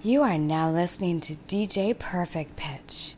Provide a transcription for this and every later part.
You are now listening to DJ Perfect Pitch.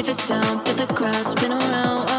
If it's down, feel the crowd spin around.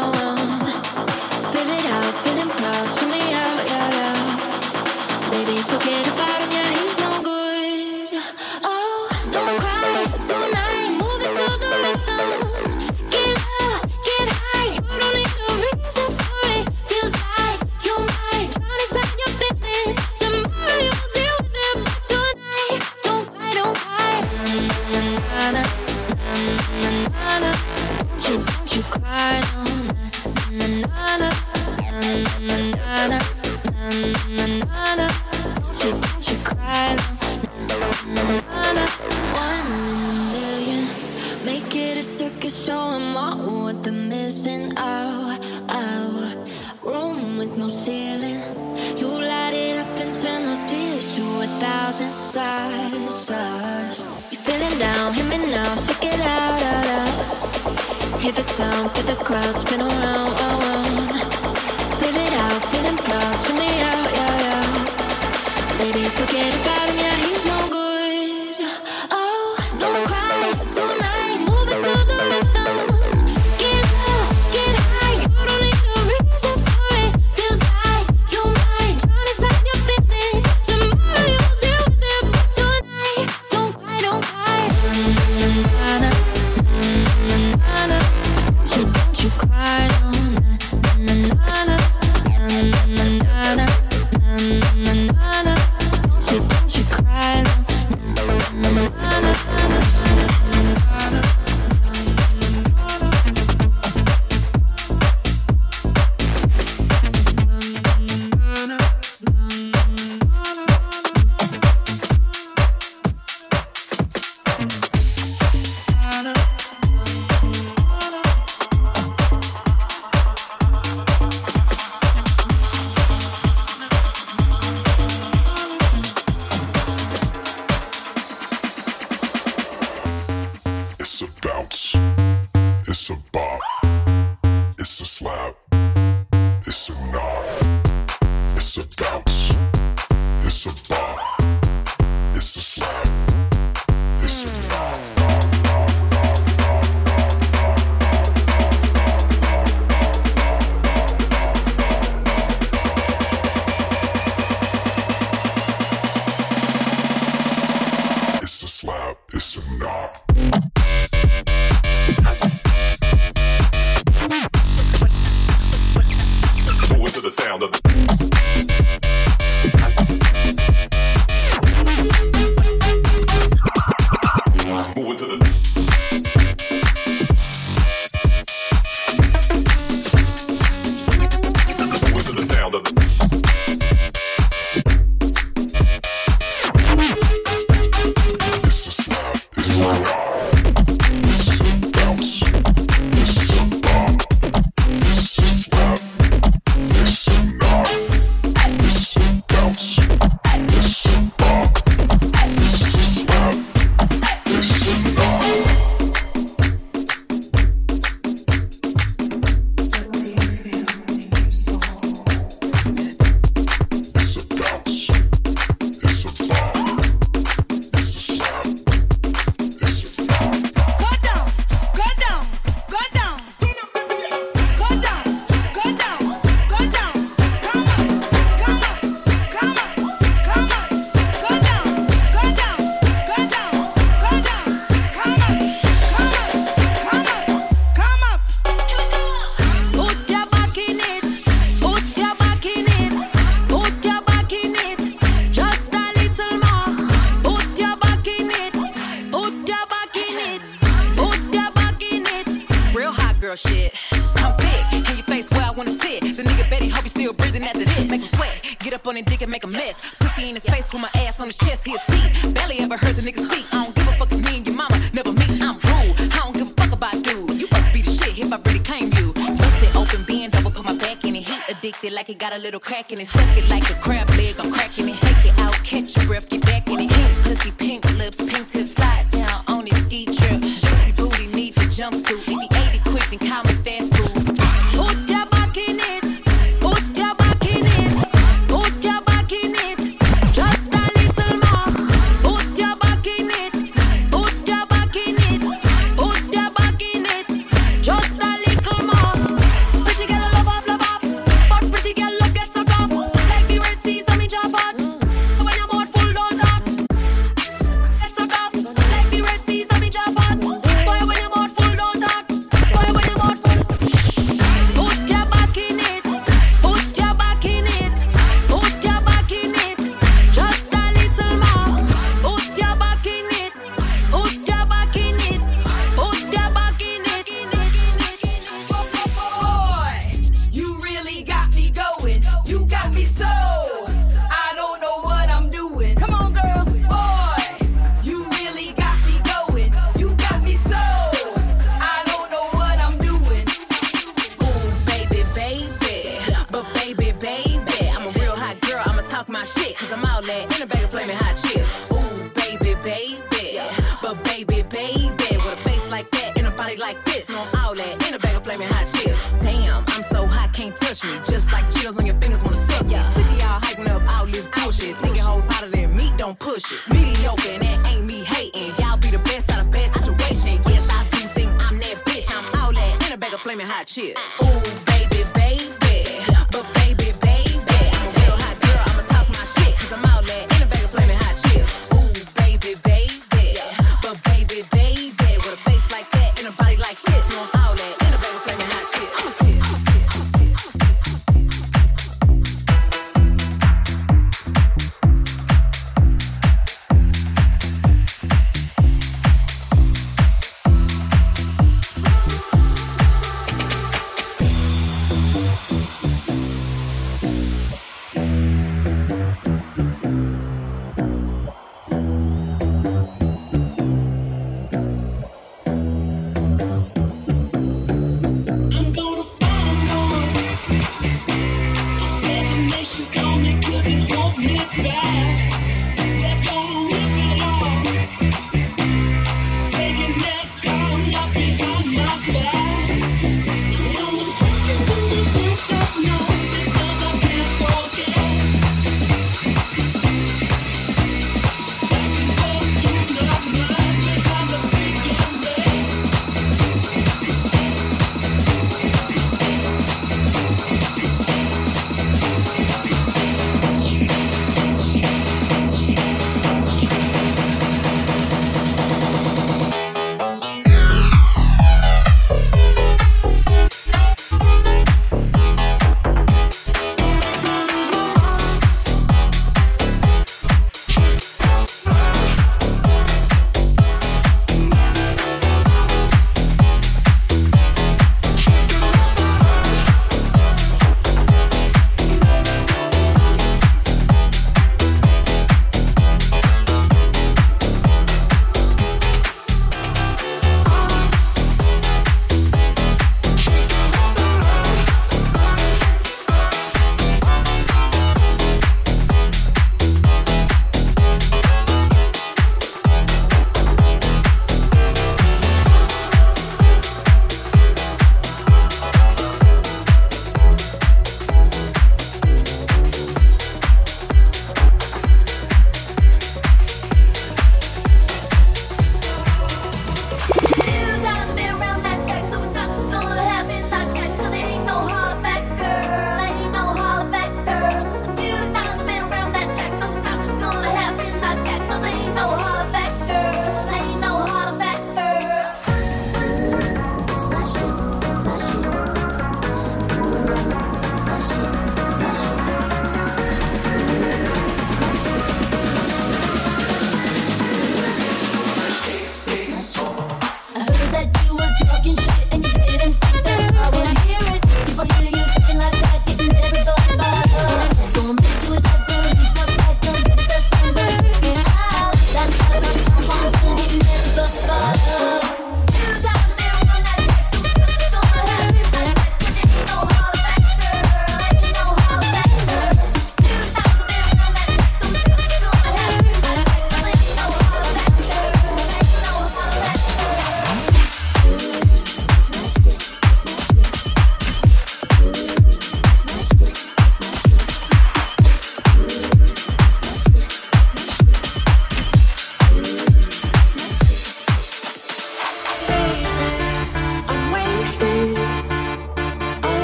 Got a little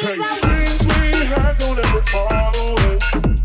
Cause dreams we had don't ever fall away.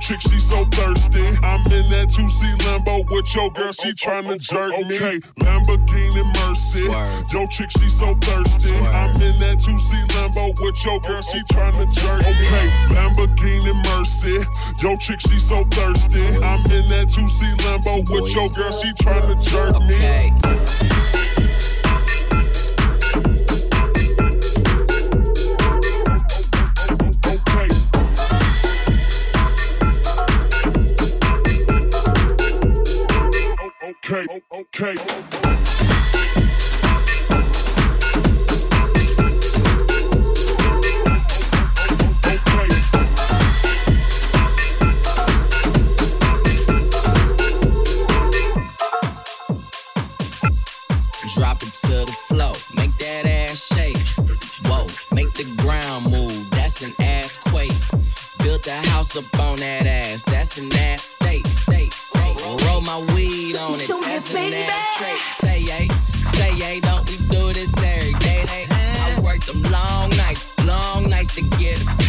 chick, she so thirsty. I'm in that two-seat Lambo with your girl, she tryna jerk me. Okay, Lamborghini Mercy. Yo chick, she so thirsty. I'm in that two-seat Lambo with your girl, she tryna jerk me. Okay, Lamborghini Mercy. Yo chick, she so thirsty. I'm in that two-seat Lambo with your girl, she tryna jerk me. Okay. okay. Drop it to the floor, make that ass shake. Whoa, make the ground move, that's an ass quake. Built a house up on that ass, that's an ass Roll my weed on it. That's an ass trick. Say yay, say yay, don't we do this every day? They, I work them long nights, long nights to get a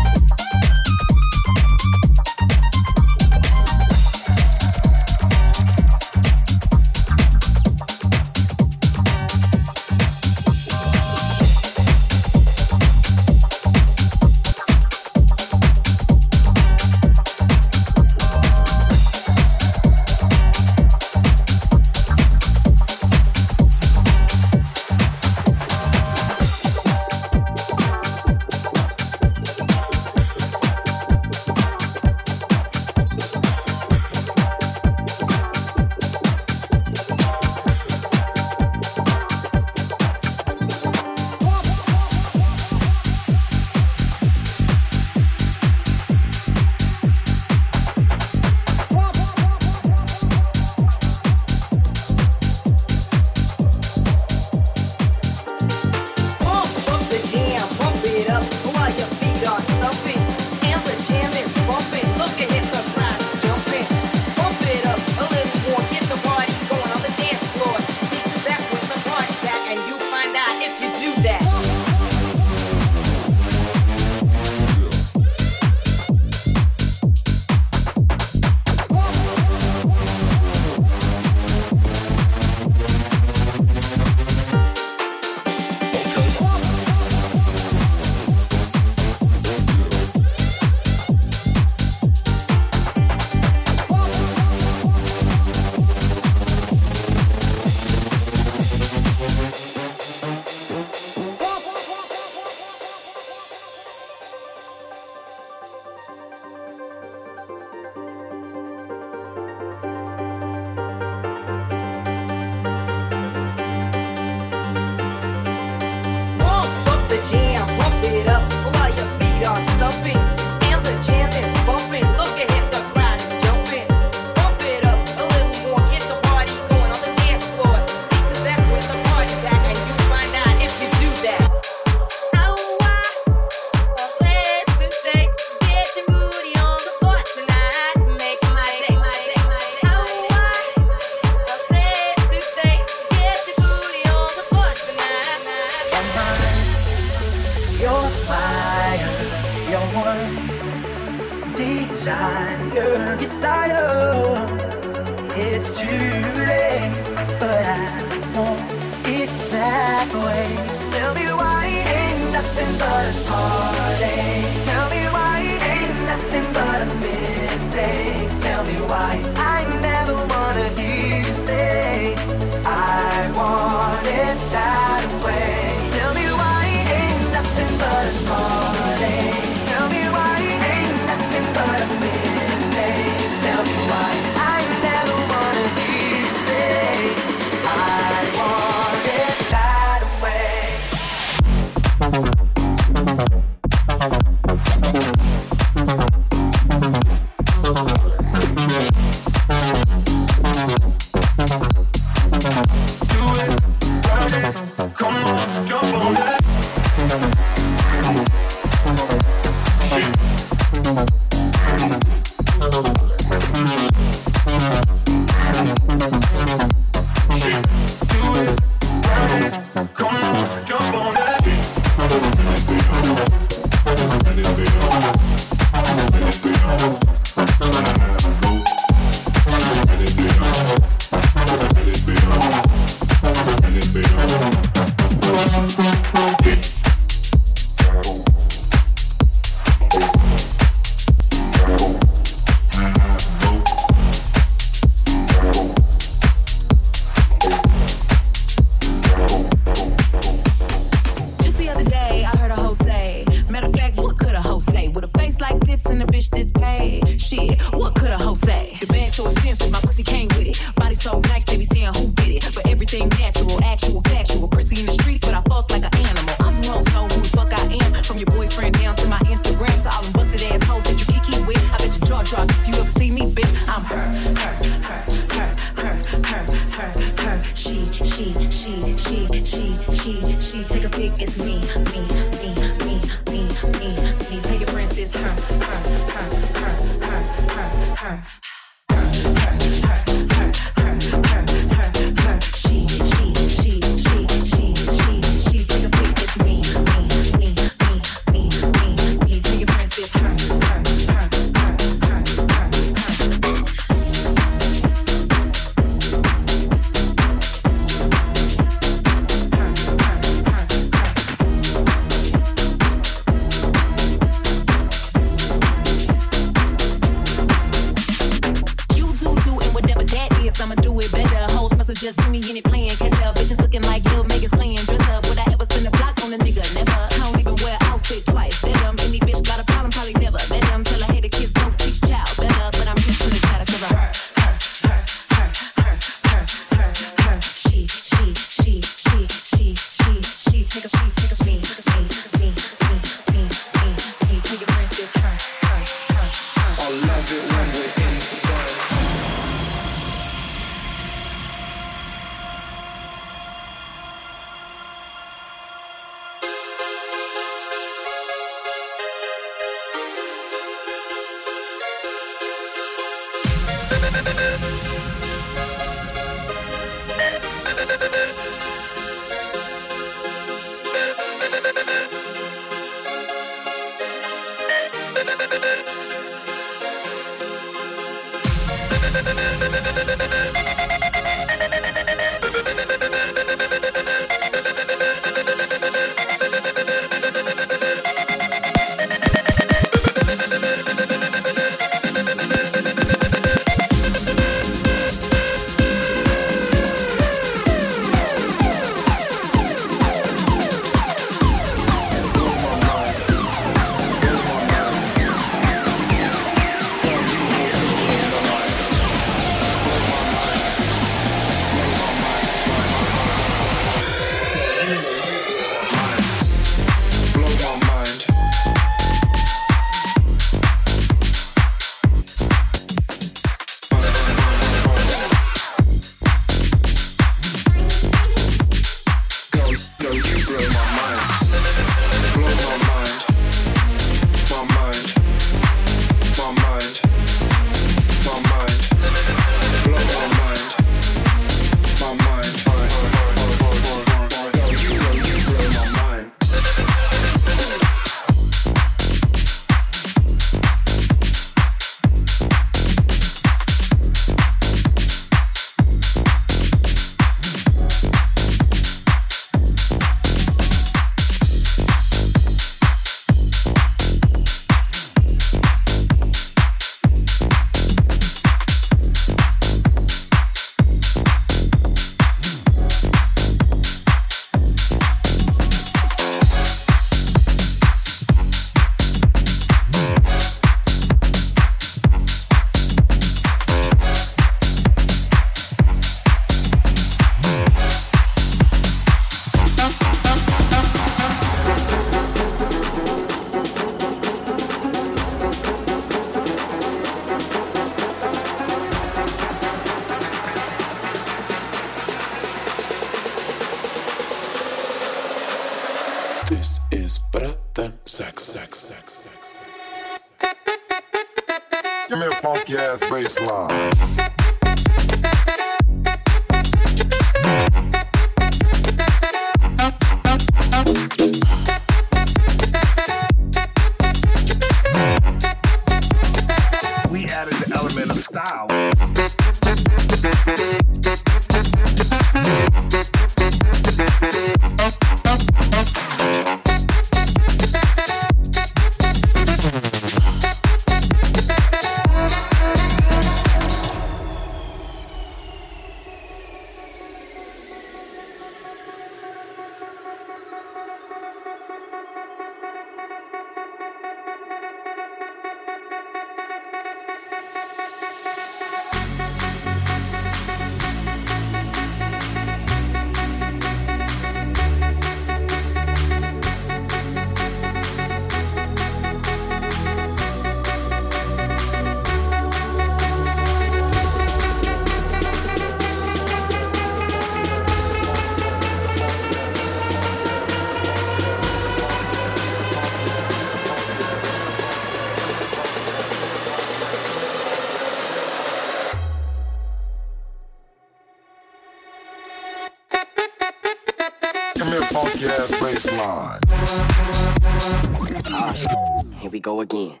again.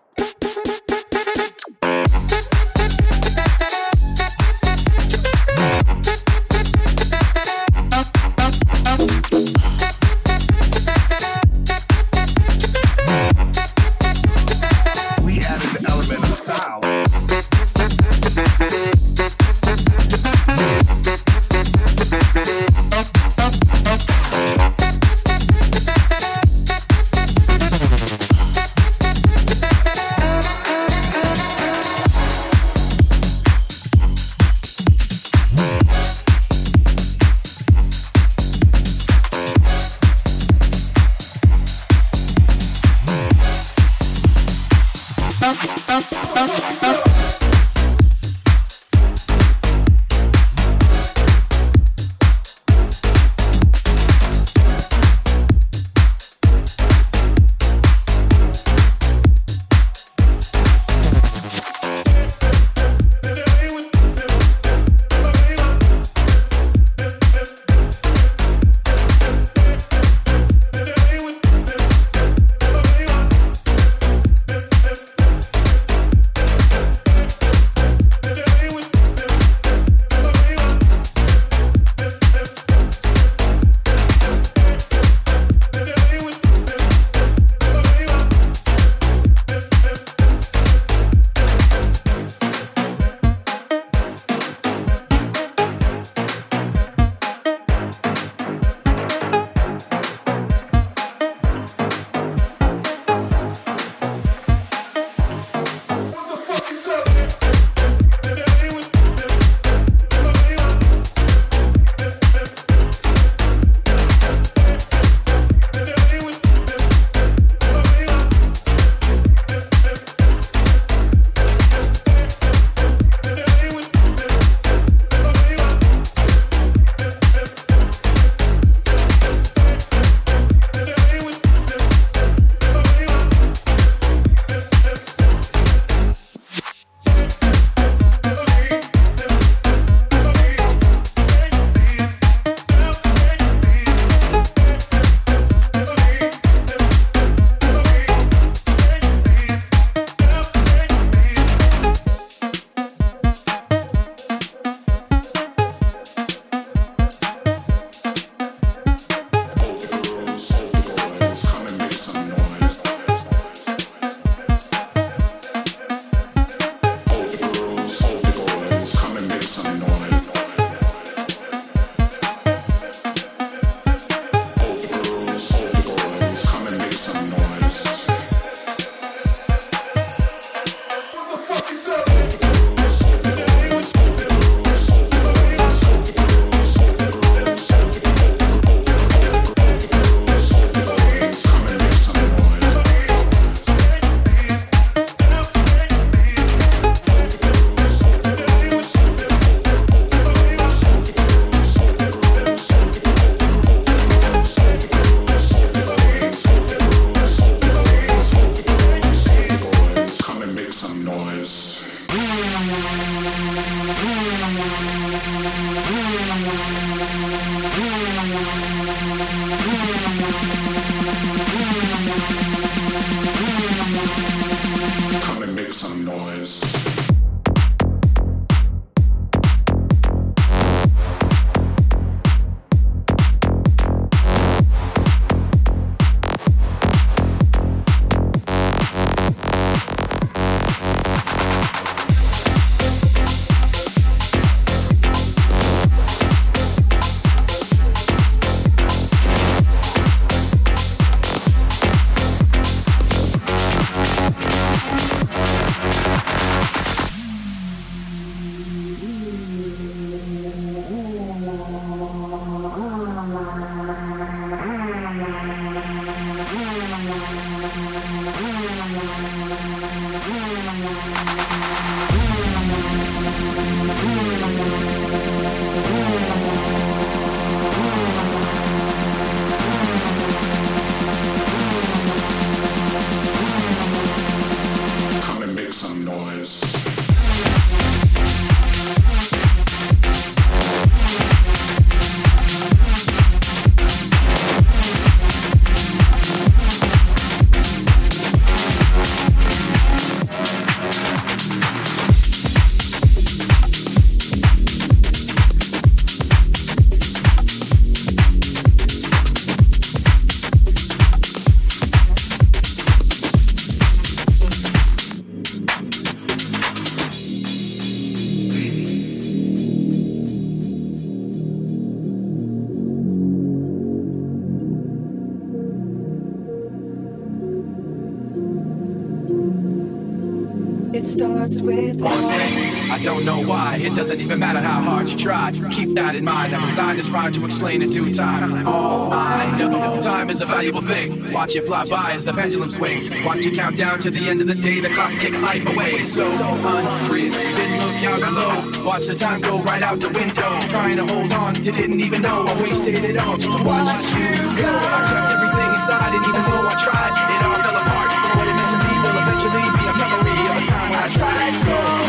Try. That in mind. I'm designed this rhyme to explain in due time. All I know, time is a valuable thing. Watch it fly by as the pendulum swings. Watch it count down to the end of the day. The clock takes life away. It's so unreal. Didn't look out below. Watch the time go right out the window. Trying to hold on to didn't even know I wasted it all just to watch it you go. I kept everything inside, and even though I tried, it all fell apart. But What it meant to be will eventually be a memory of a time when I tried so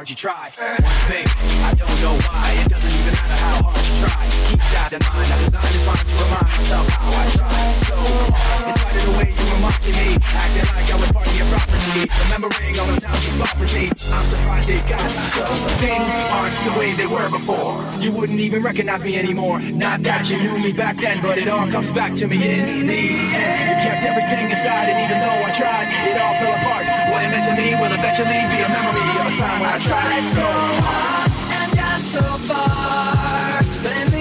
hard you try. One thing. I don't know why. It doesn't even matter how hard you try. Keep that in mind. I designed this rhyme to remind myself how I tried so hard. In spite of the way you were mocking me, acting like I was part of your property. Remembering all the times you fought with me. I'm surprised it got so. Things aren't the way they were before. You wouldn't even recognize me anymore. Not that you knew me back then, but it all comes back to me in the end. You kept everything inside, and even though I tried, it all fell apart. Will eventually be a memory of a time when I tried so hard and got so far. But in the